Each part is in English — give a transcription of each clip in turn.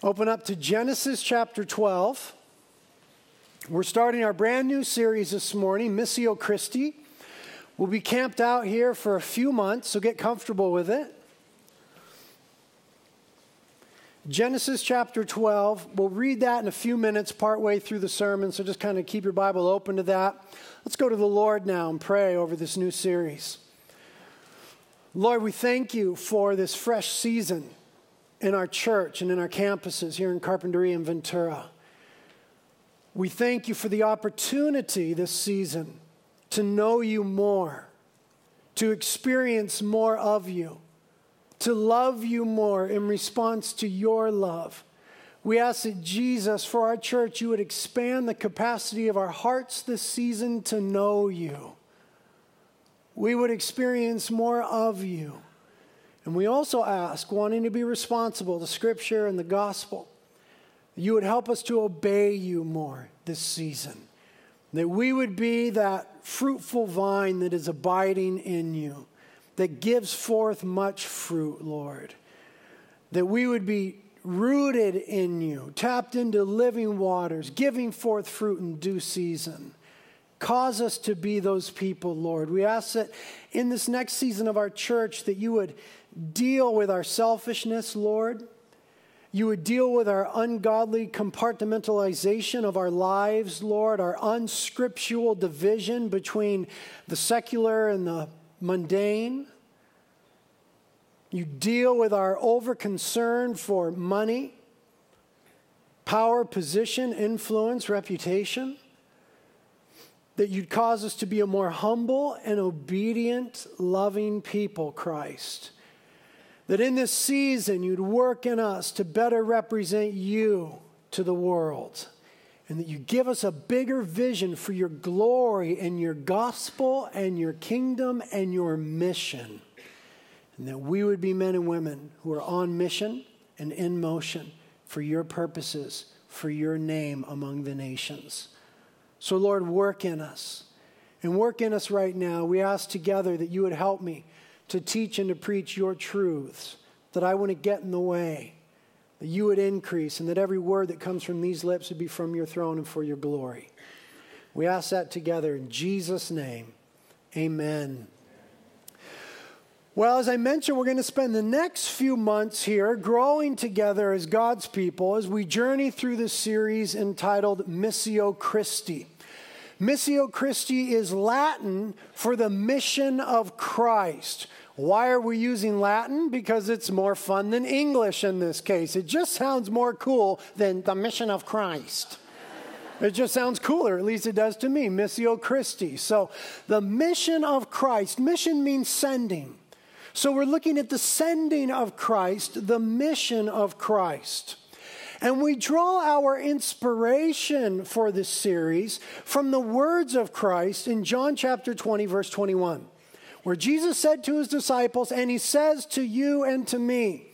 Open up to Genesis chapter 12. We're starting our brand new series this morning, Missio Christi. We'll be camped out here for a few months, so get comfortable with it. Genesis chapter 12. We'll read that in a few minutes, partway through the sermon, so just kind of keep your Bible open to that. Let's go to the Lord now and pray over this new series. Lord, we thank you for this fresh season in our church and in our campuses here in Carpinteria and Ventura. We thank you for the opportunity this season to know you more, to experience more of you, to love you more in response to your love. We ask that Jesus, for our church, you would expand the capacity of our hearts this season to know you. We would experience more of you and we also ask, wanting to be responsible to Scripture and the gospel, you would help us to obey you more this season. That we would be that fruitful vine that is abiding in you, that gives forth much fruit, Lord. That we would be rooted in you, tapped into living waters, giving forth fruit in due season. Cause us to be those people, Lord. We ask that in this next season of our church that you would deal with our selfishness, Lord. You would deal with our ungodly compartmentalization of our lives, Lord, our unscriptural division between the secular and the mundane. You deal with our over concern for money, power, position, influence, reputation. That you'd cause us to be a more humble and obedient, loving people, Christ that in this season you'd work in us to better represent you to the world. And that you give us a bigger vision for your glory and your gospel and your kingdom and your mission. And that we would be men and women who are on mission and in motion for your purposes, for your name among the nations. So, Lord, work in us. And work in us right now. We ask together that you would help me to teach and to preach your truths, that I to get in the way, that you would increase, and that every word that comes from these lips would be from your throne and for your glory. We ask that together in Jesus' name. Amen. Well, as I mentioned, we're going to spend the next few months here growing together as God's people as we journey through this series entitled Missio Christi. Missio Christi is Latin for the mission of Christ. Why are we using Latin? Because it's more fun than English in this case. It just sounds more cool than the mission of Christ. It just sounds cooler, at least it does to me, Missio Christi. So, the mission of Christ, mission means sending. So, we're looking at the sending of Christ, the mission of Christ. And we draw our inspiration for this series from the words of Christ in John chapter 20, verse 21 where Jesus said to his disciples, and he says to you and to me,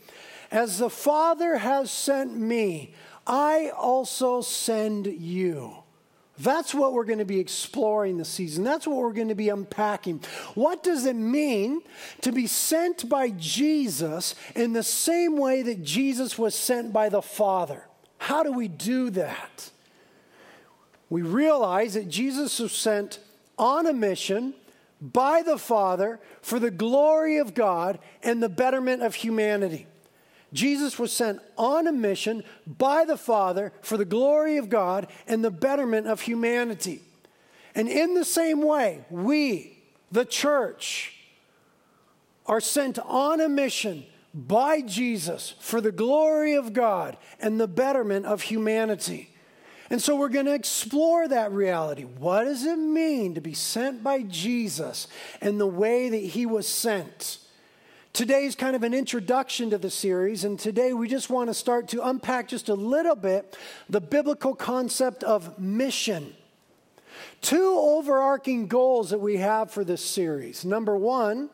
As the Father has sent me, I also send you. That's what we're going to be exploring this season. That's what we're going to be unpacking. What does it mean to be sent by Jesus in the same way that Jesus was sent by the Father? How do we do that? We realize that Jesus was sent on a mission by the Father for the glory of God and the betterment of humanity. Jesus was sent on a mission by the Father for the glory of God and the betterment of humanity. And in the same way, we, the church, are sent on a mission by Jesus for the glory of God and the betterment of humanity. And so we're going to explore that reality. What does it mean to be sent by Jesus and the way that he was sent? Today is kind of an introduction to the series, and today we just want to start to unpack just a little bit the biblical concept of mission. Two overarching goals that we have for this series. Number one,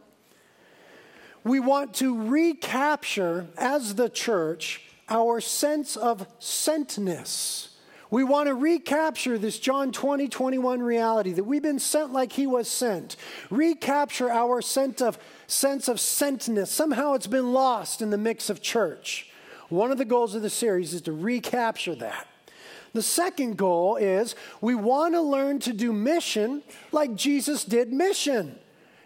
we want to recapture as the church our sense of sentness. We want to recapture this John 20, 21 reality that we've been sent like he was sent. Recapture our sense of, sense of sentness. Somehow it's been lost in the mix of church. One of the goals of the series is to recapture that. The second goal is we want to learn to do mission like Jesus did mission.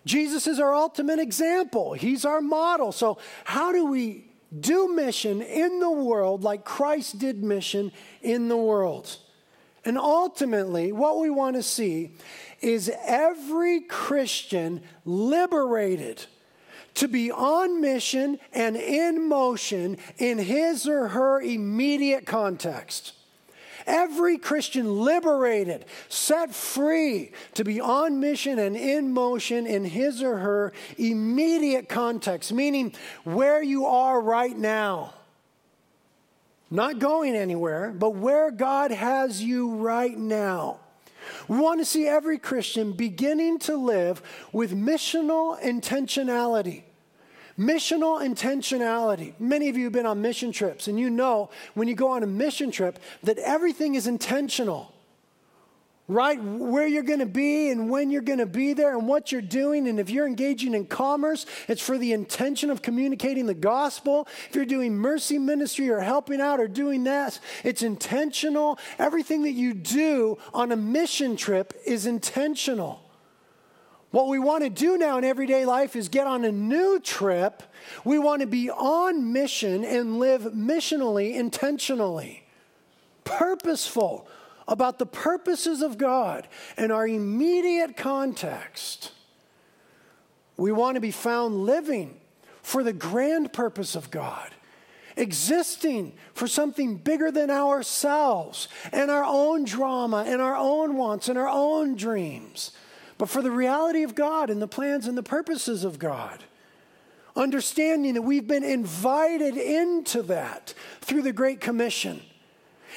Jesus is our ultimate example, He's our model. So, how do we do mission in the world like Christ did mission in the world? And ultimately, what we want to see is every Christian liberated to be on mission and in motion in his or her immediate context. Every Christian liberated, set free to be on mission and in motion in his or her immediate context, meaning where you are right now. Not going anywhere, but where God has you right now. We want to see every Christian beginning to live with missional intentionality. Missional intentionality. Many of you have been on mission trips, and you know when you go on a mission trip that everything is intentional. Right? Where you're going to be and when you're going to be there and what you're doing. And if you're engaging in commerce, it's for the intention of communicating the gospel. If you're doing mercy ministry or helping out or doing that, it's intentional. Everything that you do on a mission trip is intentional. What we want to do now in everyday life is get on a new trip. We want to be on mission and live missionally, intentionally, purposeful about the purposes of God and our immediate context. We want to be found living for the grand purpose of God existing for something bigger than ourselves and our own drama and our own wants and our own dreams but for the reality of God and the plans and the purposes of God. Understanding that we've been invited into that through the Great Commission.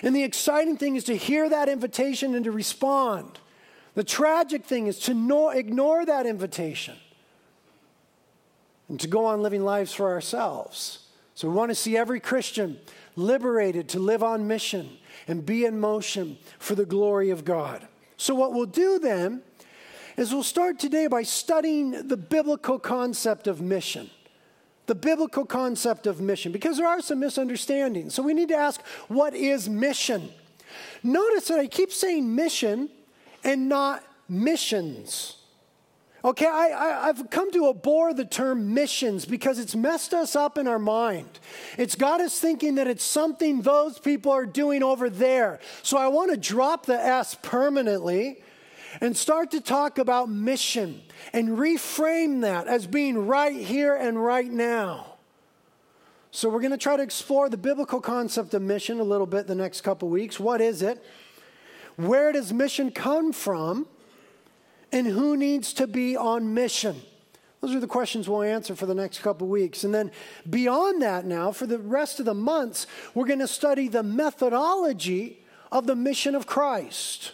And the exciting thing is to hear that invitation and to respond. The tragic thing is to no, ignore that invitation and to go on living lives for ourselves. So we want to see every Christian liberated to live on mission and be in motion for the glory of God. So, what we'll do then is we'll start today by studying the biblical concept of mission. The biblical concept of mission, because there are some misunderstandings. So we need to ask what is mission? Notice that I keep saying mission and not missions. Okay, I, have come to abhor the term missions because it's messed us up in our mind. It's got us thinking that it's something those people are doing over there. So I want to drop the S permanently and start to talk about mission and reframe that as being right here and right now. So, we're going to try to explore the biblical concept of mission a little bit the next couple weeks. What is it? Where does mission come from? And who needs to be on mission? Those are the questions we'll answer for the next couple weeks. And then beyond that, now, for the rest of the months, we're going to study the methodology of the mission of Christ.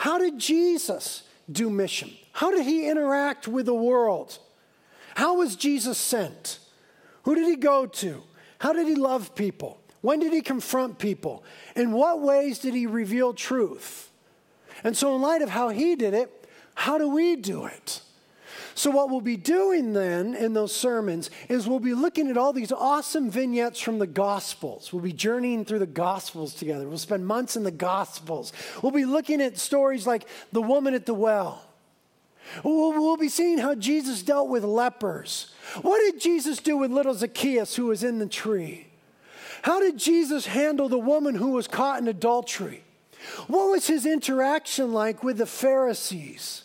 How did Jesus do mission? How did he interact with the world? How was Jesus sent? Who did he go to? How did he love people? When did he confront people? In what ways did he reveal truth? And so, in light of how he did it, how do we do it? So, what we'll be doing then in those sermons is we'll be looking at all these awesome vignettes from the Gospels. We'll be journeying through the Gospels together. We'll spend months in the Gospels. We'll be looking at stories like the woman at the well. We'll, be seeing how Jesus dealt with lepers. What did Jesus do with little Zacchaeus who was in the tree? How did Jesus handle the woman who was caught in adultery? What was his interaction like with the Pharisees?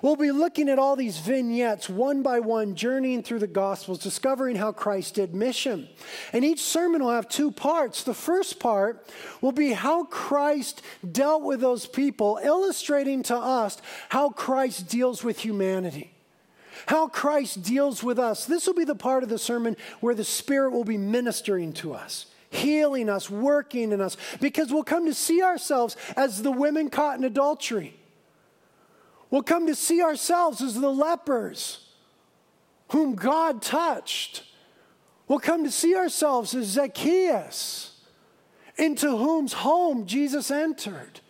We'll be looking at all these vignettes one by one, journeying through the Gospels, discovering how Christ did mission. And each sermon will have two parts. The first part will be how Christ dealt with those people, illustrating to us how Christ deals with humanity. How Christ deals with us. This will be the part of the sermon where the Spirit will be ministering to us healing us, working in us, because we'll come to see ourselves as the women caught in adultery. We'll come to see ourselves as the lepers whom God touched. We'll come to see ourselves as Zacchaeus, into whose home Jesus entered.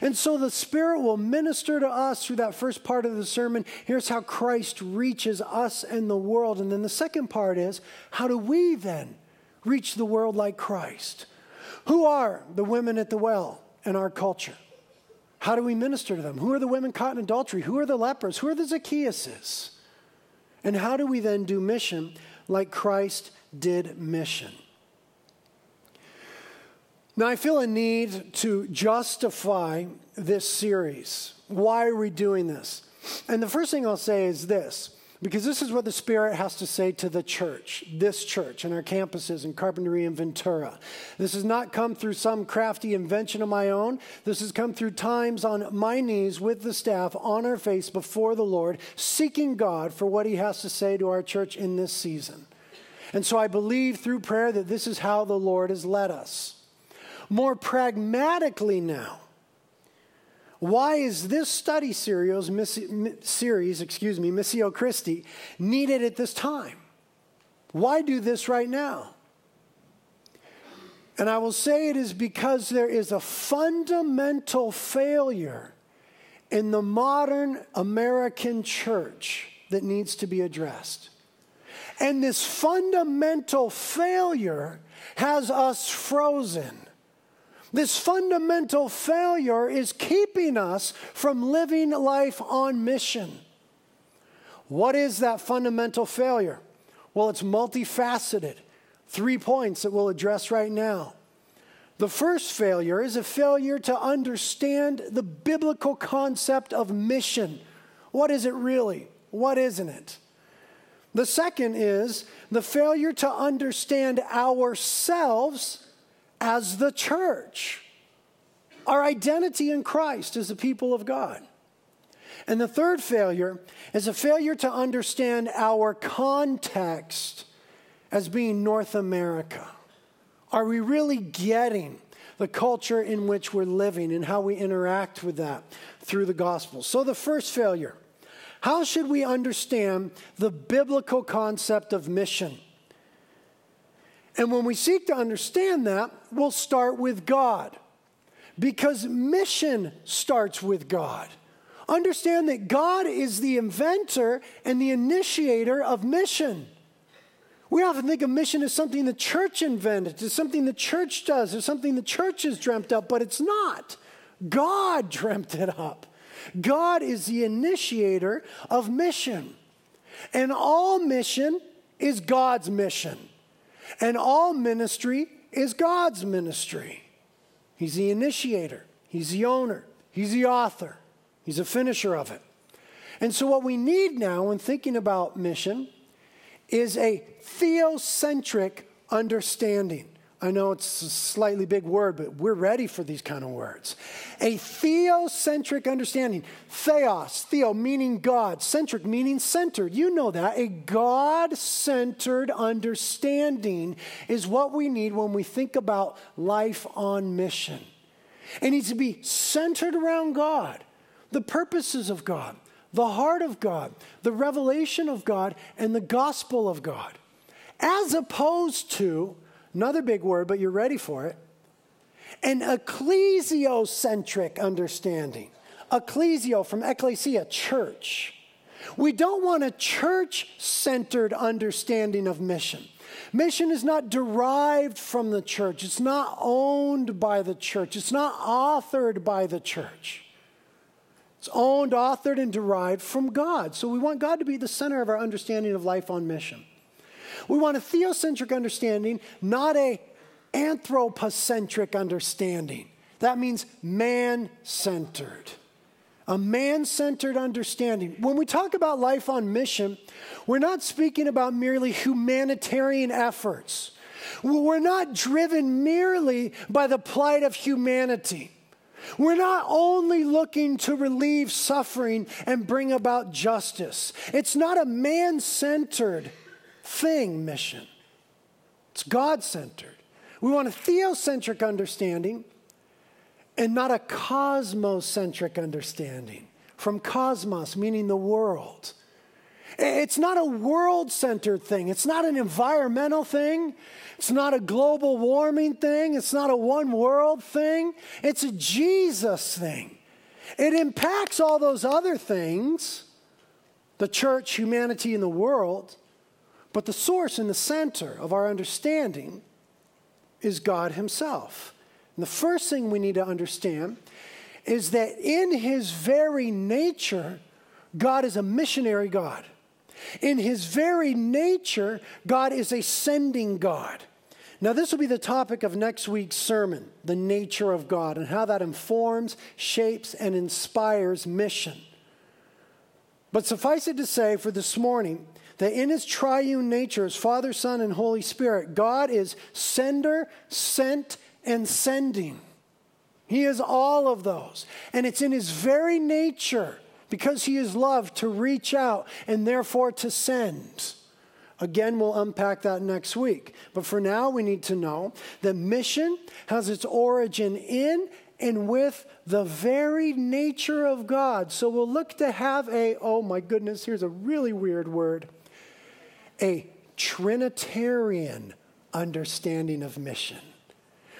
And so the Spirit will minister to us through that first part of the sermon. Here's how Christ reaches us and the world. And then the second part is how do we then reach the world like Christ? Who are the women at the well in our culture? How do we minister to them? Who are the women caught in adultery? Who are the lepers? Who are the Zacchaeuses? And how do we then do mission like Christ did mission? Now, I feel a need to justify this series. Why are we doing this? And the first thing I'll say is this because this is what the Spirit has to say to the church, this church, and our campuses in Carpinteria and Ventura. This has not come through some crafty invention of my own. This has come through times on my knees with the staff on our face before the Lord, seeking God for what He has to say to our church in this season. And so I believe through prayer that this is how the Lord has led us. More pragmatically now, why is this study series, series, excuse me, Missio Christi, needed at this time? Why do this right now? And I will say it is because there is a fundamental failure in the modern American church that needs to be addressed. And this fundamental failure has us frozen. This fundamental failure is keeping us from living life on mission. What is that fundamental failure? Well, it's multifaceted. Three points that we'll address right now. The first failure is a failure to understand the biblical concept of mission. What is it really? What isn't it? The second is the failure to understand ourselves as the church, our identity in Christ is the people of God. And the third failure is a failure to understand our context as being North America. Are we really getting the culture in which we're living and how we interact with that through the gospel? So, the first failure how should we understand the biblical concept of mission? And when we seek to understand that, we'll start with God. Because mission starts with God. Understand that God is the inventor and the initiator of mission. We often think of mission as something the church invented, as something the church does, as something the church has dreamt up, but it's not. God dreamt it up. God is the initiator of mission. And all mission is God's mission. And all ministry is God's ministry. He's the initiator, He's the owner, He's the author, He's a finisher of it. And so, what we need now when thinking about mission is a theocentric understanding. I know it's a slightly big word, but we're ready for these kind of words. A theocentric understanding. Theos, theo meaning God, centric meaning centered. You know that. A God centered understanding is what we need when we think about life on mission. It needs to be centered around God, the purposes of God, the heart of God, the revelation of God, and the gospel of God, as opposed to Another big word, but you're ready for it. An ecclesiocentric understanding. Ecclesio from ecclesia, church. We don't want a church centered understanding of mission. Mission is not derived from the church, it's not owned by the church, it's not authored by the church. It's owned, authored, and derived from God. So we want God to be the center of our understanding of life on mission. We want a theocentric understanding, not a anthropocentric understanding. That means man centered. A man centered understanding. When we talk about life on mission, we're not speaking about merely humanitarian efforts. We're not driven merely by the plight of humanity. We're not only looking to relieve suffering and bring about justice. It's not a man centered thing mission. It's God centered. We want a theocentric understanding and not a cosmocentric understanding. From cosmos, meaning the world. It's not a world centered thing. It's not an environmental thing. It's not a global warming thing. It's not a one world thing. It's a Jesus thing. It impacts all those other things the church, humanity, and the world. But the source and the center of our understanding is God Himself. And the first thing we need to understand is that in His very nature, God is a missionary God. In His very nature, God is a sending God. Now, this will be the topic of next week's sermon the nature of God and how that informs, shapes, and inspires mission. But suffice it to say for this morning that in his triune nature, as Father, Son, and Holy Spirit, God is sender, sent, and sending. He is all of those. And it's in his very nature, because he is love, to reach out and therefore to send. Again, we'll unpack that next week. But for now, we need to know that mission has its origin in and with the very nature of God. So we'll look to have a, oh my goodness, here's a really weird word, a Trinitarian understanding of mission.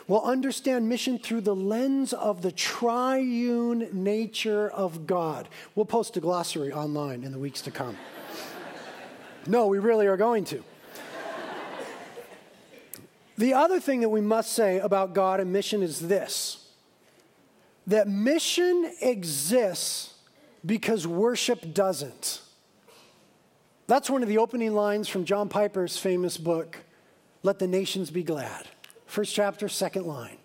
We'll understand mission through the lens of the triune nature of God. We'll post a glossary online in the weeks to come. no, we really are going to. The other thing that we must say about God and mission is this that mission exists because worship doesn't. That's one of the opening lines from John Piper's famous book, Let the Nations Be Glad. First chapter, second line.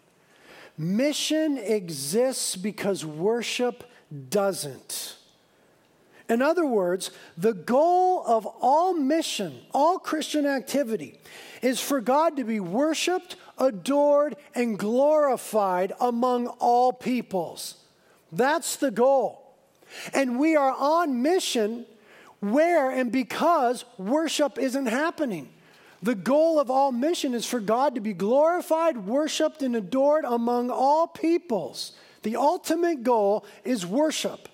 Mission exists because worship doesn't. In other words, the goal of all mission, all Christian activity, is for God to be worshiped, adored, and glorified among all peoples. That's the goal. And we are on mission where and because worship isn't happening. The goal of all mission is for God to be glorified, worshiped, and adored among all peoples. The ultimate goal is worship,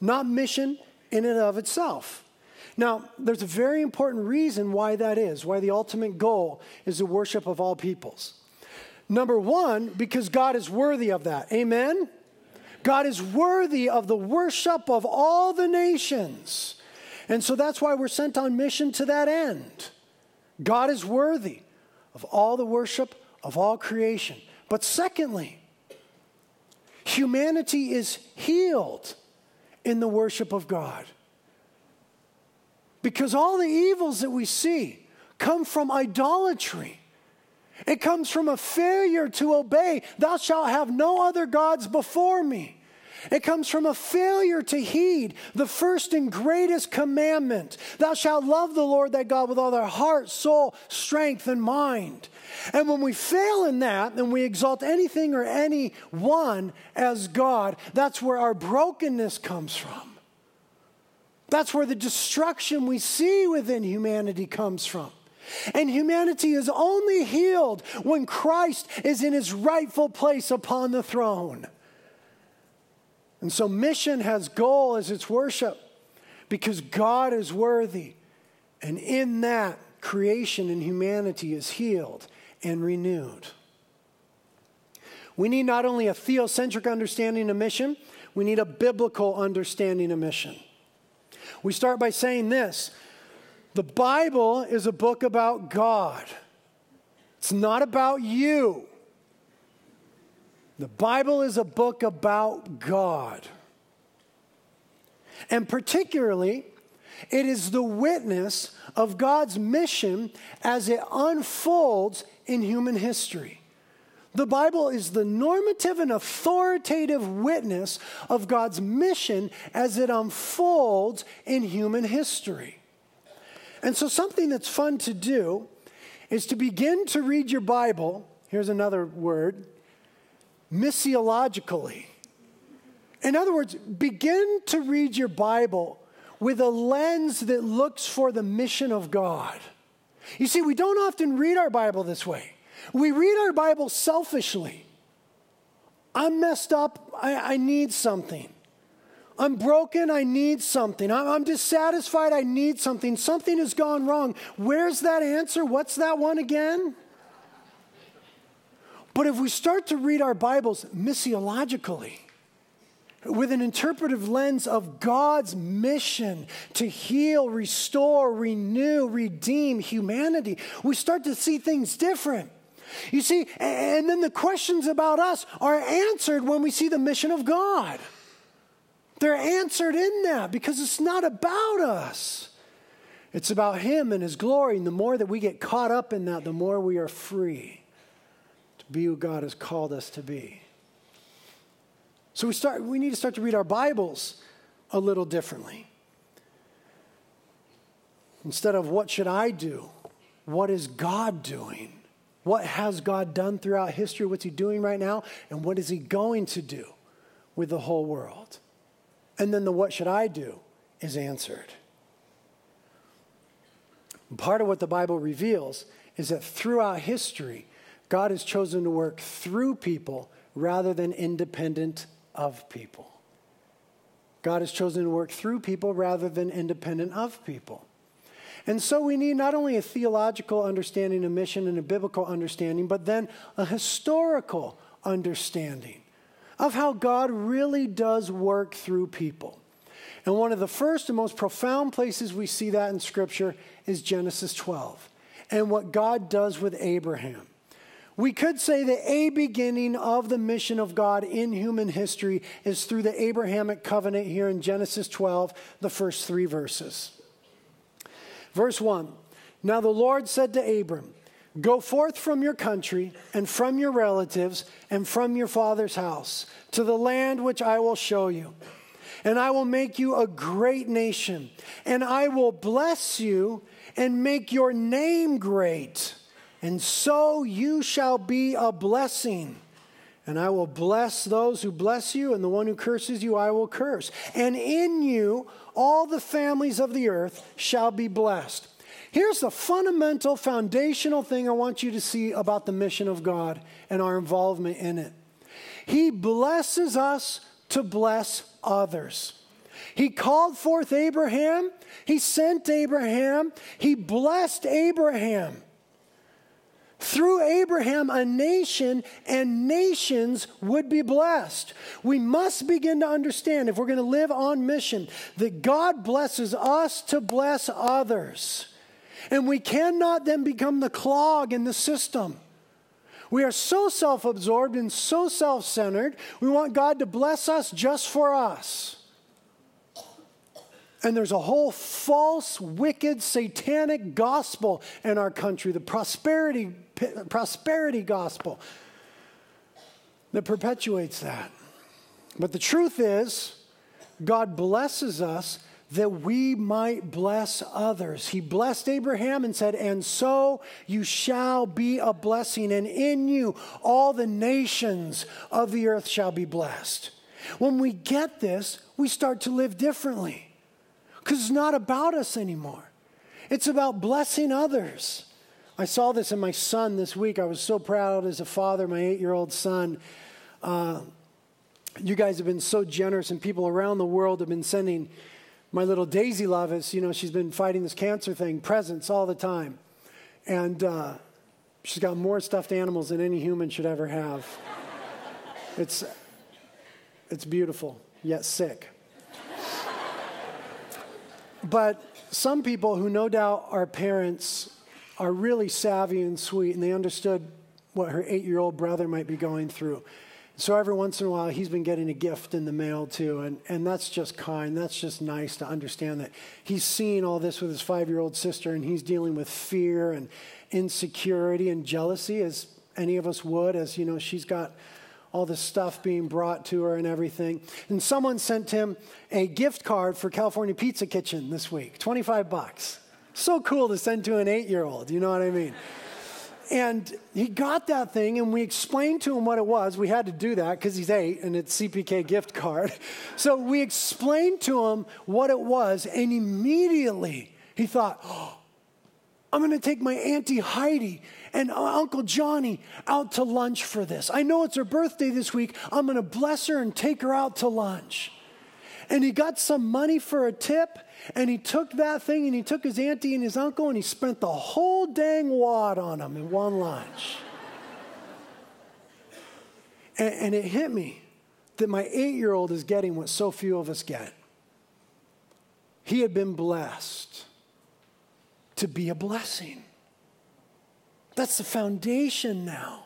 not mission in and of itself. Now, there's a very important reason why that is, why the ultimate goal is the worship of all peoples. Number one, because God is worthy of that. Amen? God is worthy of the worship of all the nations. And so that's why we're sent on mission to that end. God is worthy of all the worship of all creation. But secondly, humanity is healed in the worship of God. Because all the evils that we see come from idolatry. It comes from a failure to obey. Thou shalt have no other gods before me. It comes from a failure to heed the first and greatest commandment Thou shalt love the Lord thy God with all thy heart, soul, strength, and mind. And when we fail in that and we exalt anything or anyone as God, that's where our brokenness comes from. That's where the destruction we see within humanity comes from. And humanity is only healed when Christ is in his rightful place upon the throne. And so, mission has goal as its worship because God is worthy. And in that, creation and humanity is healed and renewed. We need not only a theocentric understanding of mission, we need a biblical understanding of mission. We start by saying this the Bible is a book about God, it's not about you. The Bible is a book about God. And particularly, it is the witness of God's mission as it unfolds in human history. The Bible is the normative and authoritative witness of God's mission as it unfolds in human history. And so, something that's fun to do is to begin to read your Bible. Here's another word missiologically. In other words, begin to read your Bible with a lens that looks for the mission of God. You see, we don't often read our Bible this way. We read our Bible selfishly. I'm messed up, I, I need something. I'm broken, I need something. I'm, I'm dissatisfied, I need something. Something has gone wrong. Where's that answer? What's that one again? But if we start to read our Bibles missiologically, with an interpretive lens of God's mission to heal, restore, renew, redeem humanity, we start to see things different. You see, and then the questions about us are answered when we see the mission of God. They're answered in that because it's not about us. It's about Him and His glory. And the more that we get caught up in that, the more we are free be who God has called us to be. So we, start, we need to start to read our Bibles a little differently. Instead of what should I do? What is God doing? What has God done throughout history? What's He doing right now? And what is He going to do with the whole world? And then the what should I do is answered. Part of what the Bible reveals is that throughout history, God has chosen to work through people rather than independent of people. God has chosen to work through people rather than independent of people. And so we need not only a theological understanding of mission and a biblical understanding, but then a historical understanding of how God really does work through people. And one of the first and most profound places we see that in Scripture is Genesis 12 and what God does with Abraham. We could say the a beginning of the mission of God in human history is through the Abrahamic covenant here in Genesis 12, the first three verses. Verse 1 Now the Lord said to Abram, Go forth from your country and from your relatives and from your father's house to the land which I will show you. And I will make you a great nation, and I will bless you and make your name great, and so you shall be a blessing. And I will bless those who bless you, and the one who curses you, I will curse. And in you, all the families of the earth shall be blessed. Here's the fundamental, foundational thing I want you to see about the mission of God and our involvement in it. He blesses us to bless others. He called forth Abraham, he sent Abraham, he blessed Abraham. Through Abraham, a nation and nations would be blessed. We must begin to understand, if we're going to live on mission, that God blesses us to bless others. And we cannot then become the clog in the system. We are so self absorbed and so self centered, we want God to bless us just for us. And there's a whole false, wicked, satanic gospel in our country, the prosperity, prosperity gospel, that perpetuates that. But the truth is, God blesses us that we might bless others. He blessed Abraham and said, And so you shall be a blessing, and in you all the nations of the earth shall be blessed. When we get this, we start to live differently because it's not about us anymore, it's about blessing others. I saw this in my son this week. I was so proud as a father, my eight year old son. Uh, you guys have been so generous, and people around the world have been sending my little Daisy Lovis, you know, she's been fighting this cancer thing, presents all the time. And uh, she's got more stuffed animals than any human should ever have. it's, it's beautiful, yet sick. but some people who no doubt are parents are really savvy and sweet, and they understood what her eight year old brother might be going through. So every once in a while, he's been getting a gift in the mail too, and, and that's just kind. That's just nice to understand that he's seeing all this with his five year old sister, and he's dealing with fear and insecurity and jealousy, as any of us would, as you know, she's got all this stuff being brought to her and everything. And someone sent him a gift card for California Pizza Kitchen this week, 25 bucks. So cool to send to an eight year old, you know what I mean? And he got that thing, and we explained to him what it was. We had to do that because he's eight and it's CPK gift card. So we explained to him what it was, and immediately he thought, oh, I'm going to take my Auntie Heidi and Uncle Johnny out to lunch for this. I know it's her birthday this week. I'm going to bless her and take her out to lunch. And he got some money for a tip, and he took that thing and he took his auntie and his uncle and he spent the whole dang wad on them in one lunch. and, and it hit me that my eight year old is getting what so few of us get. He had been blessed to be a blessing, That's the foundation now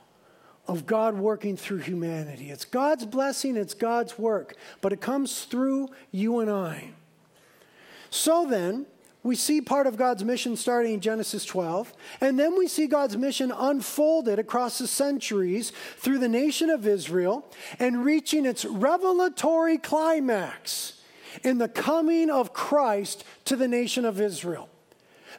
of God working through humanity. It's God's blessing, it's God's work, but it comes through you and I. So then, we see part of God's mission starting in Genesis 12, and then we see God's mission unfolded across the centuries through the nation of Israel and reaching its revelatory climax in the coming of Christ to the nation of Israel.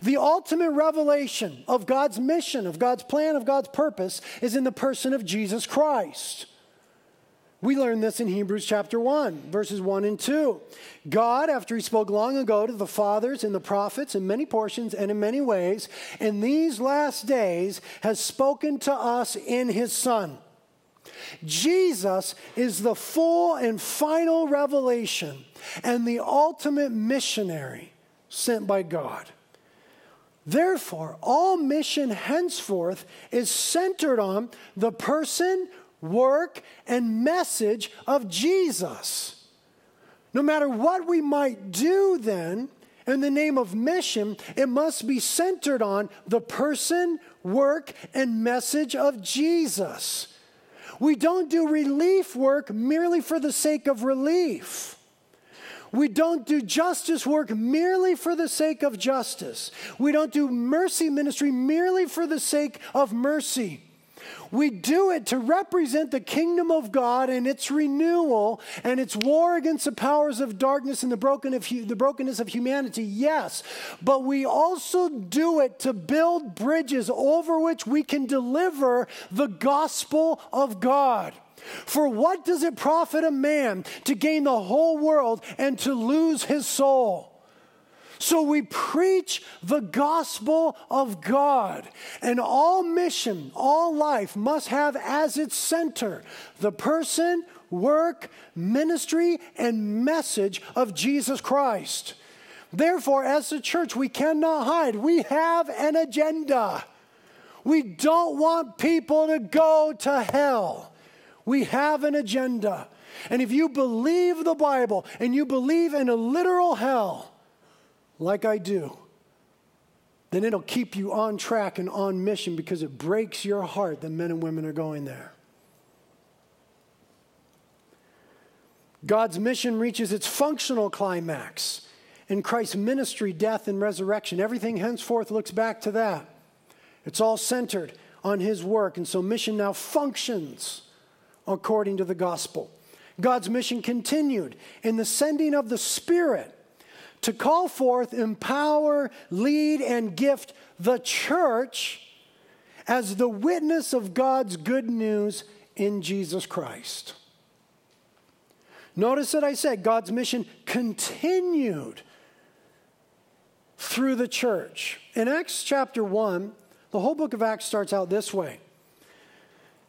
The ultimate revelation of God's mission, of God's plan, of God's purpose is in the person of Jesus Christ. We learn this in Hebrews chapter 1, verses 1 and 2. God, after he spoke long ago to the fathers and the prophets in many portions and in many ways, in these last days has spoken to us in his Son. Jesus is the full and final revelation and the ultimate missionary sent by God. Therefore, all mission henceforth is centered on the person, work, and message of Jesus. No matter what we might do, then, in the name of mission, it must be centered on the person, work, and message of Jesus. We don't do relief work merely for the sake of relief. We don't do justice work merely for the sake of justice. We don't do mercy ministry merely for the sake of mercy. We do it to represent the kingdom of God and its renewal and its war against the powers of darkness and the, broken of, the brokenness of humanity, yes. But we also do it to build bridges over which we can deliver the gospel of God. For what does it profit a man to gain the whole world and to lose his soul? So we preach the gospel of God, and all mission, all life must have as its center the person, work, ministry, and message of Jesus Christ. Therefore, as a church, we cannot hide. We have an agenda. We don't want people to go to hell. We have an agenda. And if you believe the Bible and you believe in a literal hell, like I do, then it'll keep you on track and on mission because it breaks your heart that men and women are going there. God's mission reaches its functional climax in Christ's ministry, death, and resurrection. Everything henceforth looks back to that. It's all centered on his work. And so mission now functions according to the gospel. God's mission continued in the sending of the Spirit to call forth, empower, lead, and gift the church as the witness of God's good news in Jesus Christ. Notice that I said God's mission continued through the church. In Acts chapter 1, the whole book of Acts starts out this way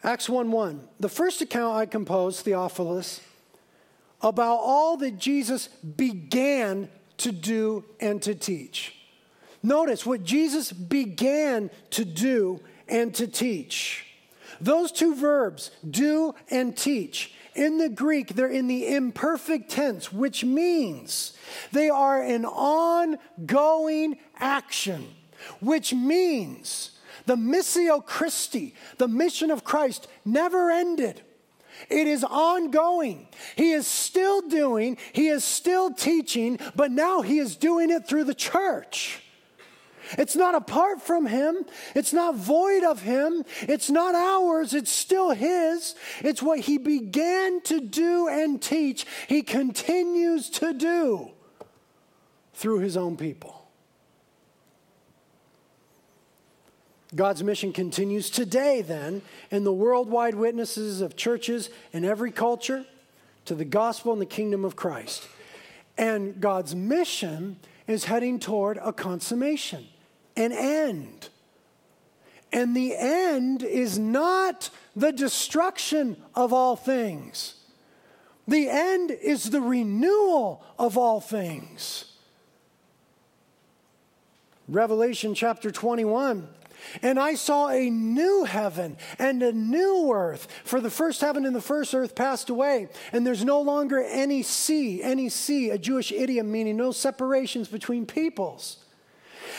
Acts 1 1. The first account I composed, Theophilus, about all that Jesus began to do and to teach. Notice what Jesus began to do and to teach. Those two verbs, do and teach, in the Greek, they're in the imperfect tense, which means they are an ongoing action, which means the Missio Christi, the mission of Christ, never ended. It is ongoing. He is still doing, he is still teaching, but now he is doing it through the church. It's not apart from him. It's not void of him. It's not ours. It's still his. It's what he began to do and teach, he continues to do through his own people. God's mission continues today, then, in the worldwide witnesses of churches in every culture to the gospel and the kingdom of Christ. And God's mission is heading toward a consummation, an end. And the end is not the destruction of all things, the end is the renewal of all things. Revelation chapter 21 and I saw a new heaven and a new earth. For the first heaven and the first earth passed away, and there's no longer any sea, any sea, a Jewish idiom meaning no separations between peoples.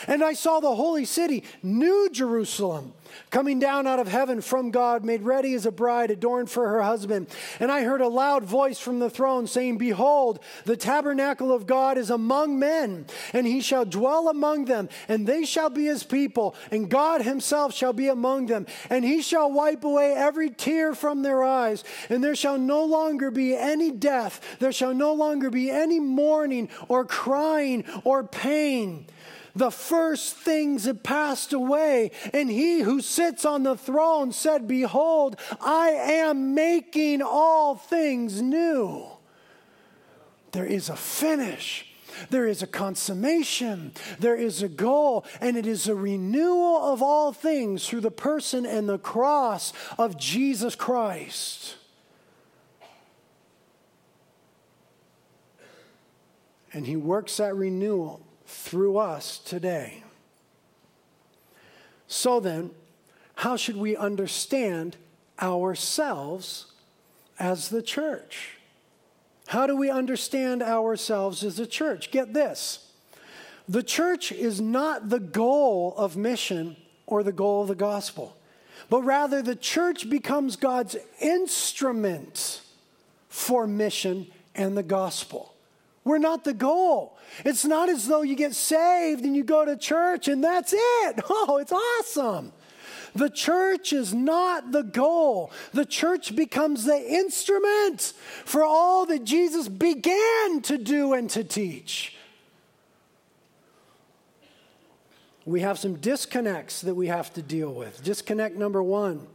And I saw the holy city, New Jerusalem, coming down out of heaven from God, made ready as a bride adorned for her husband. And I heard a loud voice from the throne saying, Behold, the tabernacle of God is among men, and he shall dwell among them, and they shall be his people, and God himself shall be among them. And he shall wipe away every tear from their eyes, and there shall no longer be any death, there shall no longer be any mourning, or crying, or pain the first things have passed away. And he who sits on the throne said, Behold, I am making all things new. There is a finish. There is a consummation. There is a goal. And it is a renewal of all things through the person and the cross of Jesus Christ. And he works that renewal through us today. So then, how should we understand ourselves as the church? How do we understand ourselves as a church? Get this the church is not the goal of mission or the goal of the gospel, but rather the church becomes God's instrument for mission and the gospel. We're not the goal. It's not as though you get saved and you go to church and that's it. Oh, it's awesome. The church is not the goal. The church becomes the instrument for all that Jesus began to do and to teach. We have some disconnects that we have to deal with. Disconnect number one.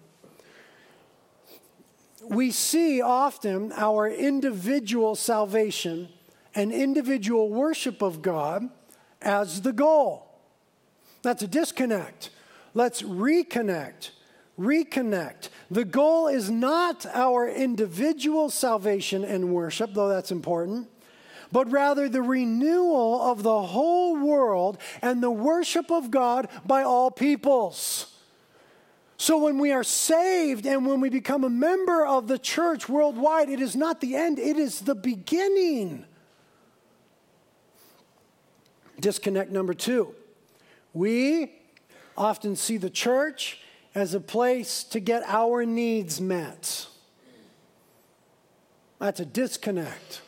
We see often our individual salvation and individual worship of God as the goal. That's a disconnect. Let's reconnect. Reconnect. The goal is not our individual salvation and worship, though that's important, but rather the renewal of the whole world and the worship of God by all peoples. So, when we are saved and when we become a member of the church worldwide, it is not the end, it is the beginning. Disconnect number two. We often see the church as a place to get our needs met. That's a disconnect.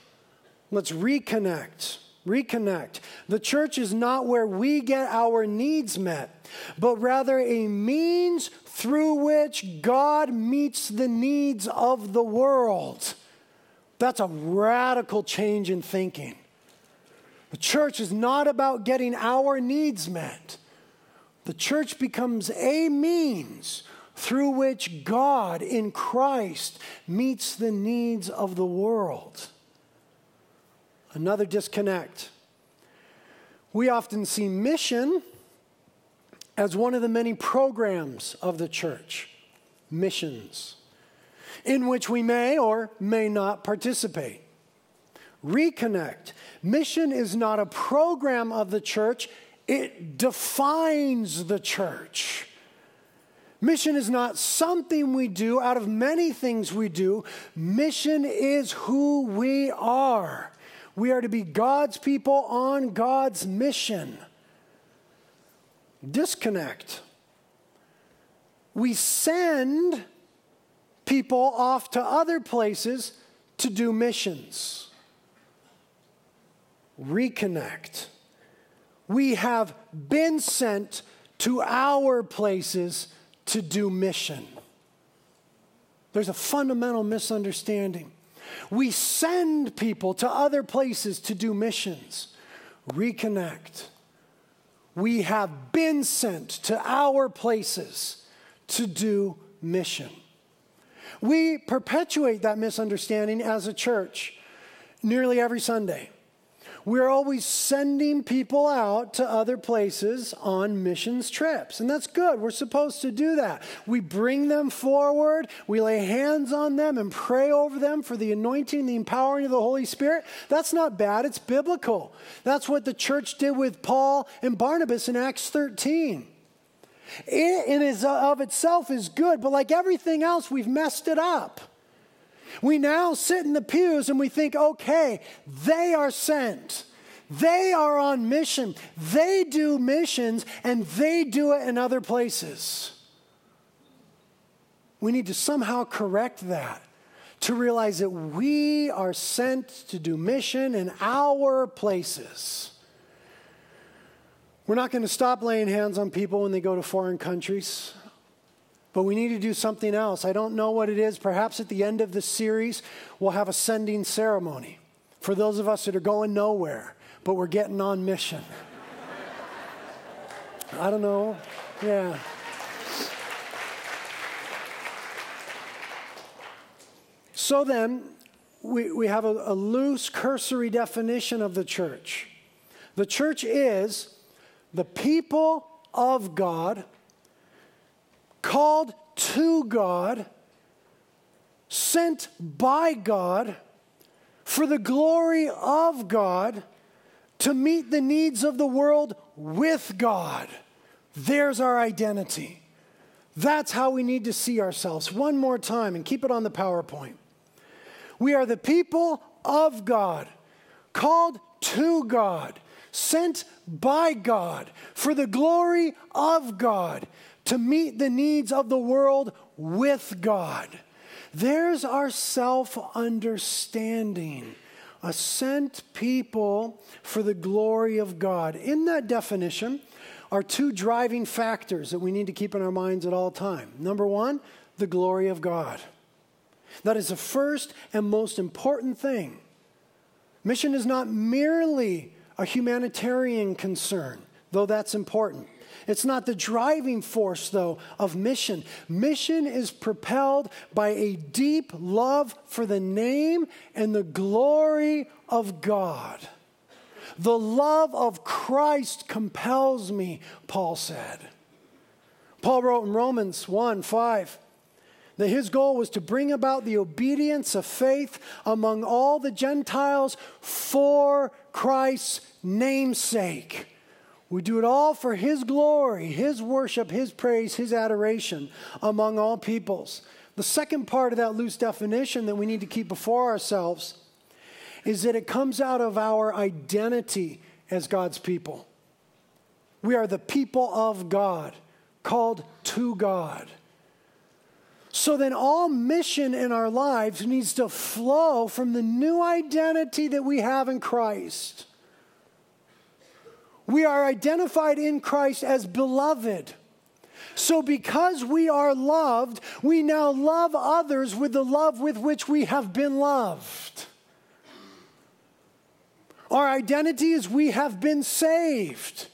Let's reconnect. Reconnect. The church is not where we get our needs met, but rather a means through which God meets the needs of the world. That's a radical change in thinking. The church is not about getting our needs met. The church becomes a means through which God in Christ meets the needs of the world. Another disconnect. We often see mission as one of the many programs of the church, missions, in which we may or may not participate. Reconnect. Mission is not a program of the church, it defines the church. Mission is not something we do out of many things we do. Mission is who we are. We are to be God's people on God's mission. Disconnect. We send people off to other places to do missions reconnect. We have been sent to our places to do mission. There's a fundamental misunderstanding. We send people to other places to do missions. Reconnect. We have been sent to our places to do mission. We perpetuate that misunderstanding as a church nearly every Sunday. We're always sending people out to other places on missions trips. And that's good. We're supposed to do that. We bring them forward, we lay hands on them and pray over them for the anointing, the empowering of the Holy Spirit. That's not bad, it's biblical. That's what the church did with Paul and Barnabas in Acts 13. It in of itself is good, but like everything else, we've messed it up. We now sit in the pews and we think, okay, they are sent. They are on mission. They do missions and they do it in other places. We need to somehow correct that to realize that we are sent to do mission in our places. We're not going to stop laying hands on people when they go to foreign countries. But we need to do something else. I don't know what it is. Perhaps at the end of the series, we'll have a sending ceremony for those of us that are going nowhere, but we're getting on mission. I don't know. Yeah. So then, we, we have a, a loose, cursory definition of the church. The church is the people of God called to God, sent by God for the glory of God to meet the needs of the world with God. There's our identity. That's how we need to see ourselves. One more time and keep it on the PowerPoint. We are the people of God, called to God, sent by God for the glory of God to meet the needs of the world with God. There's our self understanding. A sent people for the glory of God. In that definition are two driving factors that we need to keep in our minds at all time. Number one, the glory of God. That is the first and most important thing. Mission is not merely a humanitarian concern, though that's important. It's not the driving force, though, of mission. Mission is propelled by a deep love for the name and the glory of God. The love of Christ compels me, Paul said. Paul wrote in Romans 1 5 that his goal was to bring about the obedience of faith among all the Gentiles for Christ's namesake. We do it all for His glory, His worship, His praise, His adoration among all peoples. The second part of that loose definition that we need to keep before ourselves is that it comes out of our identity as God's people. We are the people of God, called to God. So then, all mission in our lives needs to flow from the new identity that we have in Christ. We are identified in Christ as beloved. So, because we are loved, we now love others with the love with which we have been loved. Our identity is we have been saved.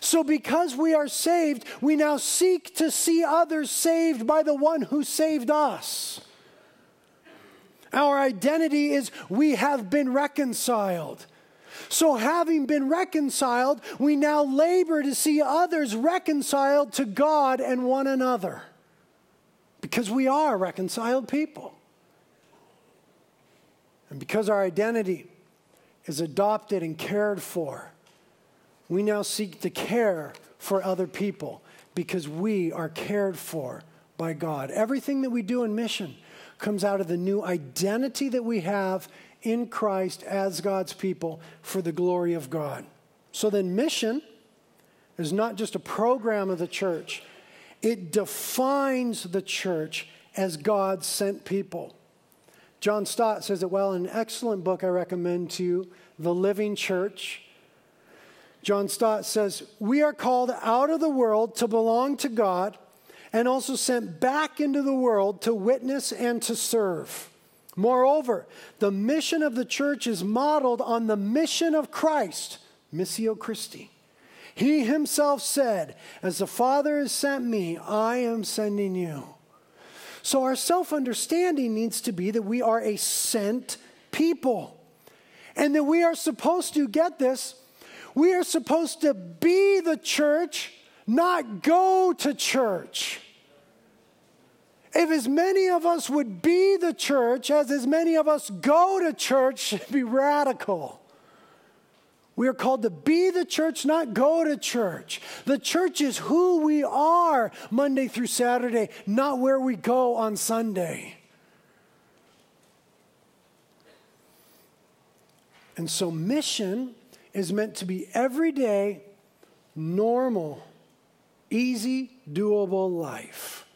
So, because we are saved, we now seek to see others saved by the one who saved us. Our identity is we have been reconciled. So, having been reconciled, we now labor to see others reconciled to God and one another. Because we are reconciled people. And because our identity is adopted and cared for, we now seek to care for other people because we are cared for by God. Everything that we do in mission comes out of the new identity that we have in Christ as God's people for the glory of God. So then, mission is not just a program of the church, it defines the church as God sent people. John Stott says it well in an excellent book I recommend to you, The Living Church. John Stott says, We are called out of the world to belong to God and also sent back into the world to witness and to serve. Moreover, the mission of the church is modeled on the mission of Christ, Missio Christi. He himself said, As the Father has sent me, I am sending you. So our self understanding needs to be that we are a sent people. And that we are supposed to get this, we are supposed to be the church, not go to church. If as many of us would be the church as as many of us go to church, should be radical. We are called to be the church, not go to church. The church is who we are Monday through Saturday, not where we go on Sunday. And so, mission is meant to be everyday, normal, easy, doable life.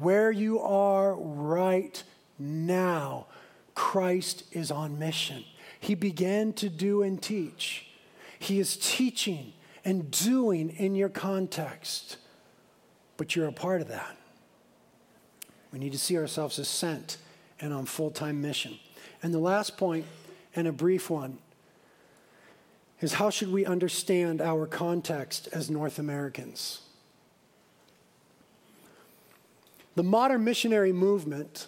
Where you are right now, Christ is on mission. He began to do and teach. He is teaching and doing in your context, but you're a part of that. We need to see ourselves as sent and on full time mission. And the last point, and a brief one, is how should we understand our context as North Americans? The modern missionary movement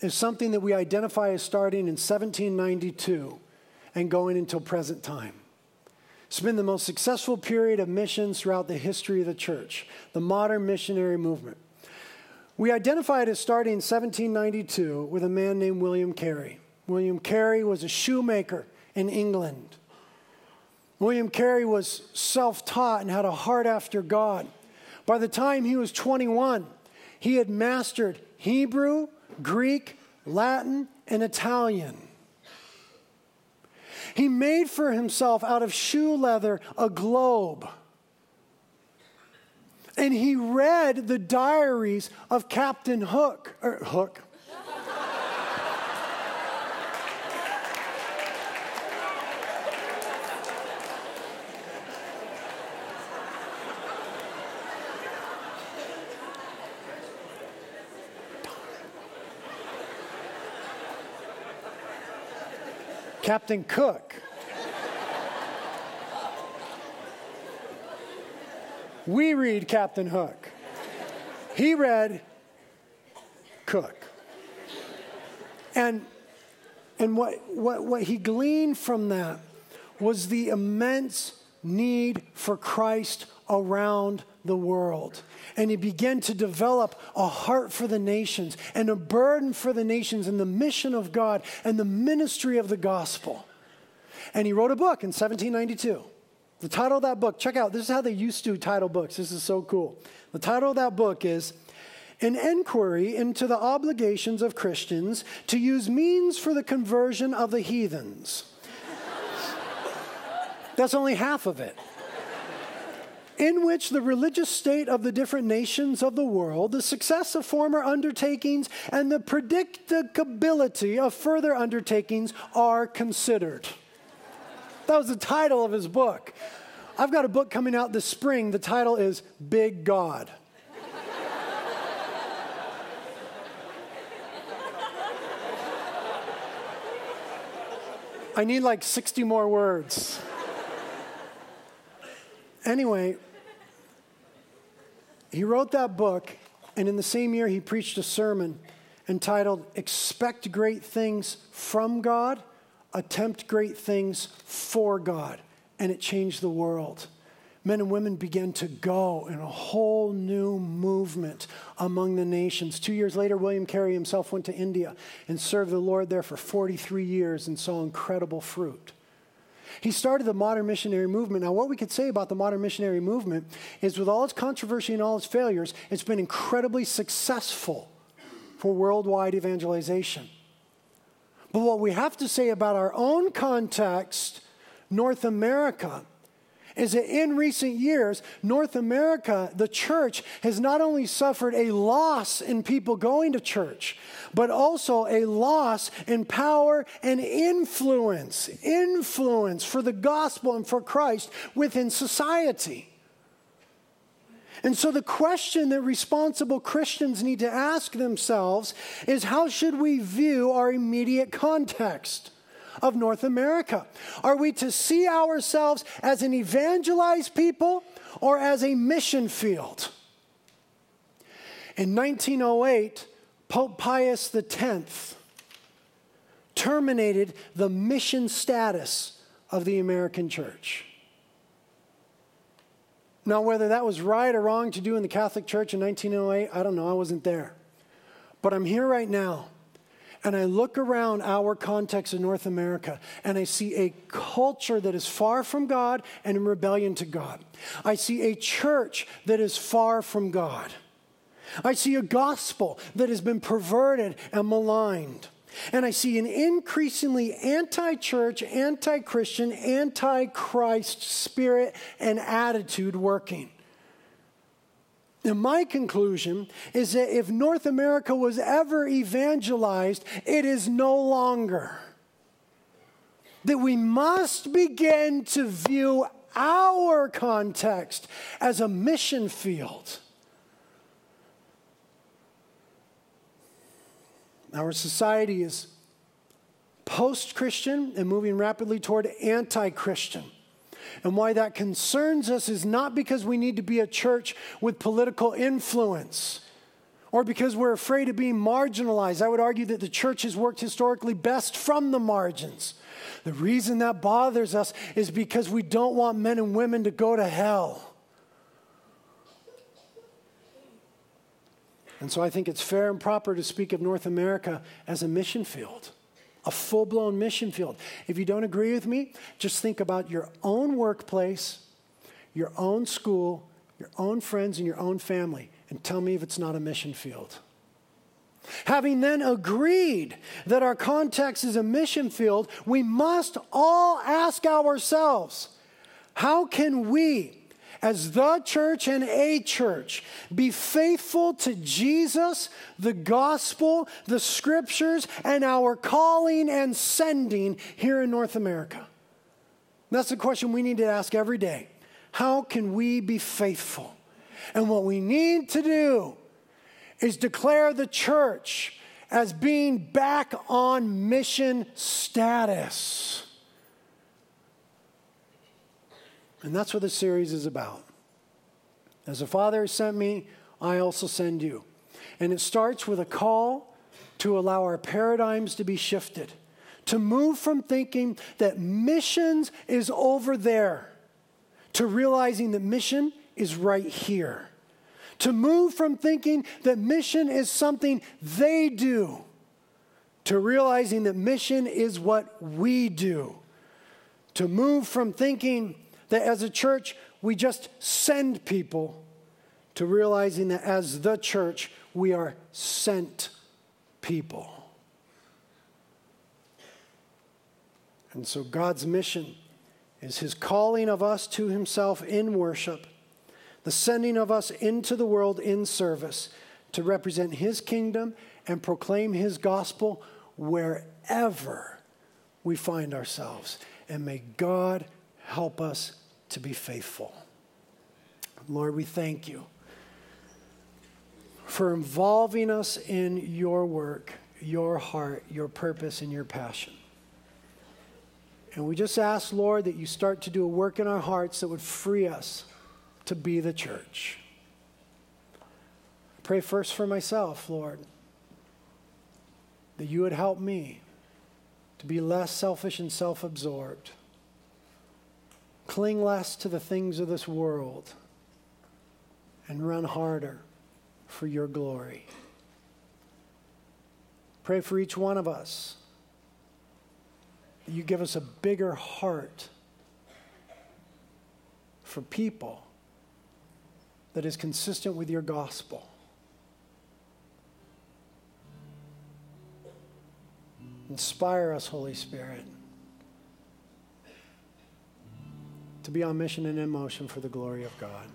is something that we identify as starting in 1792 and going until present time. It's been the most successful period of missions throughout the history of the church, the modern missionary movement. We identify it as starting in 1792 with a man named William Carey. William Carey was a shoemaker in England. William Carey was self taught and had a heart after God. By the time he was 21, he had mastered Hebrew, Greek, Latin, and Italian. He made for himself out of shoe leather a globe. And he read the diaries of Captain Hook, or Hook, Captain Cook. we read Captain Hook. He read Cook. And, and what, what, what he gleaned from that was the immense need for Christ around the world. And he began to develop a heart for the nations and a burden for the nations and the mission of God and the ministry of the gospel. And he wrote a book in 1792. The title of that book, check out, this is how they used to title books. This is so cool. The title of that book is An Enquiry into the Obligations of Christians to Use Means for the Conversion of the Heathens. That's only half of it in which the religious state of the different nations of the world, the success of former undertakings, and the predictability of further undertakings are considered. That was the title of his book. I've got a book coming out this spring. The title is Big God. I need like 60 more words. Anyway, he wrote that book, and in the same year, he preached a sermon entitled Expect Great Things from God, Attempt Great Things for God. And it changed the world. Men and women began to go in a whole new movement among the nations. Two years later, William Carey himself went to India and served the Lord there for 43 years and saw incredible fruit. He started the modern missionary movement. Now, what we could say about the modern missionary movement is with all its controversy and all its failures, it's been incredibly successful for worldwide evangelization. But what we have to say about our own context, North America, is that in recent years, North America, the church, has not only suffered a loss in people going to church, but also a loss in power and influence, influence for the gospel and for Christ within society. And so, the question that responsible Christians need to ask themselves is how should we view our immediate context? Of North America? Are we to see ourselves as an evangelized people or as a mission field? In 1908, Pope Pius X terminated the mission status of the American church. Now, whether that was right or wrong to do in the Catholic Church in 1908, I don't know. I wasn't there. But I'm here right now and I look around our context in North America and I see a culture that is far from God and in rebellion to God. I see a church that is far from God. I see a gospel that has been perverted and maligned. And I see an increasingly anti church, anti Christian, anti Christ spirit and attitude working. And my conclusion is that if North America was ever evangelized, it is no longer. That we must begin to view our context as a mission field. Our society is post Christian and moving rapidly toward anti Christian. And why that concerns us is not because we need to be a church with political influence or because we're afraid of being marginalized. I would argue that the church has worked historically best from the margins. The reason that bothers us is because we don't want men and women to go to hell. And so I think it's fair and proper to speak of North America as a mission field, a full blown mission field. If you don't agree with me, just think about your own workplace, your own school, your own friends, and your own family, and tell me if it's not a mission field. Having then agreed that our context is a mission field, we must all ask ourselves how can we, as the church and a church, be faithful to Jesus, the gospel, the scriptures, and our calling and sending here in North America? That's the question we need to ask every day. How can we be faithful? And what we need to do is declare the church as being back on mission status. And that's what the series is about. As the Father has sent me, I also send you. And it starts with a call to allow our paradigms to be shifted, to move from thinking that missions is over there to realizing that mission is right here to move from thinking that mission is something they do to realizing that mission is what we do. To move from thinking that as a church we just send people to realizing that as the church we are sent people. And so God's mission is his calling of us to himself in worship the sending of us into the world in service to represent His kingdom and proclaim His gospel wherever we find ourselves. And may God help us to be faithful. Lord, we thank you for involving us in your work, your heart, your purpose, and your passion. And we just ask, Lord, that you start to do a work in our hearts that would free us to be the church. Pray first for myself, Lord, that you would help me to be less selfish and self absorbed, cling less to the things of this world, and run harder for your glory. Pray for each one of us that you give us a bigger heart for people that is consistent with your gospel. Inspire us, Holy Spirit, to be on mission and in motion for the glory of God.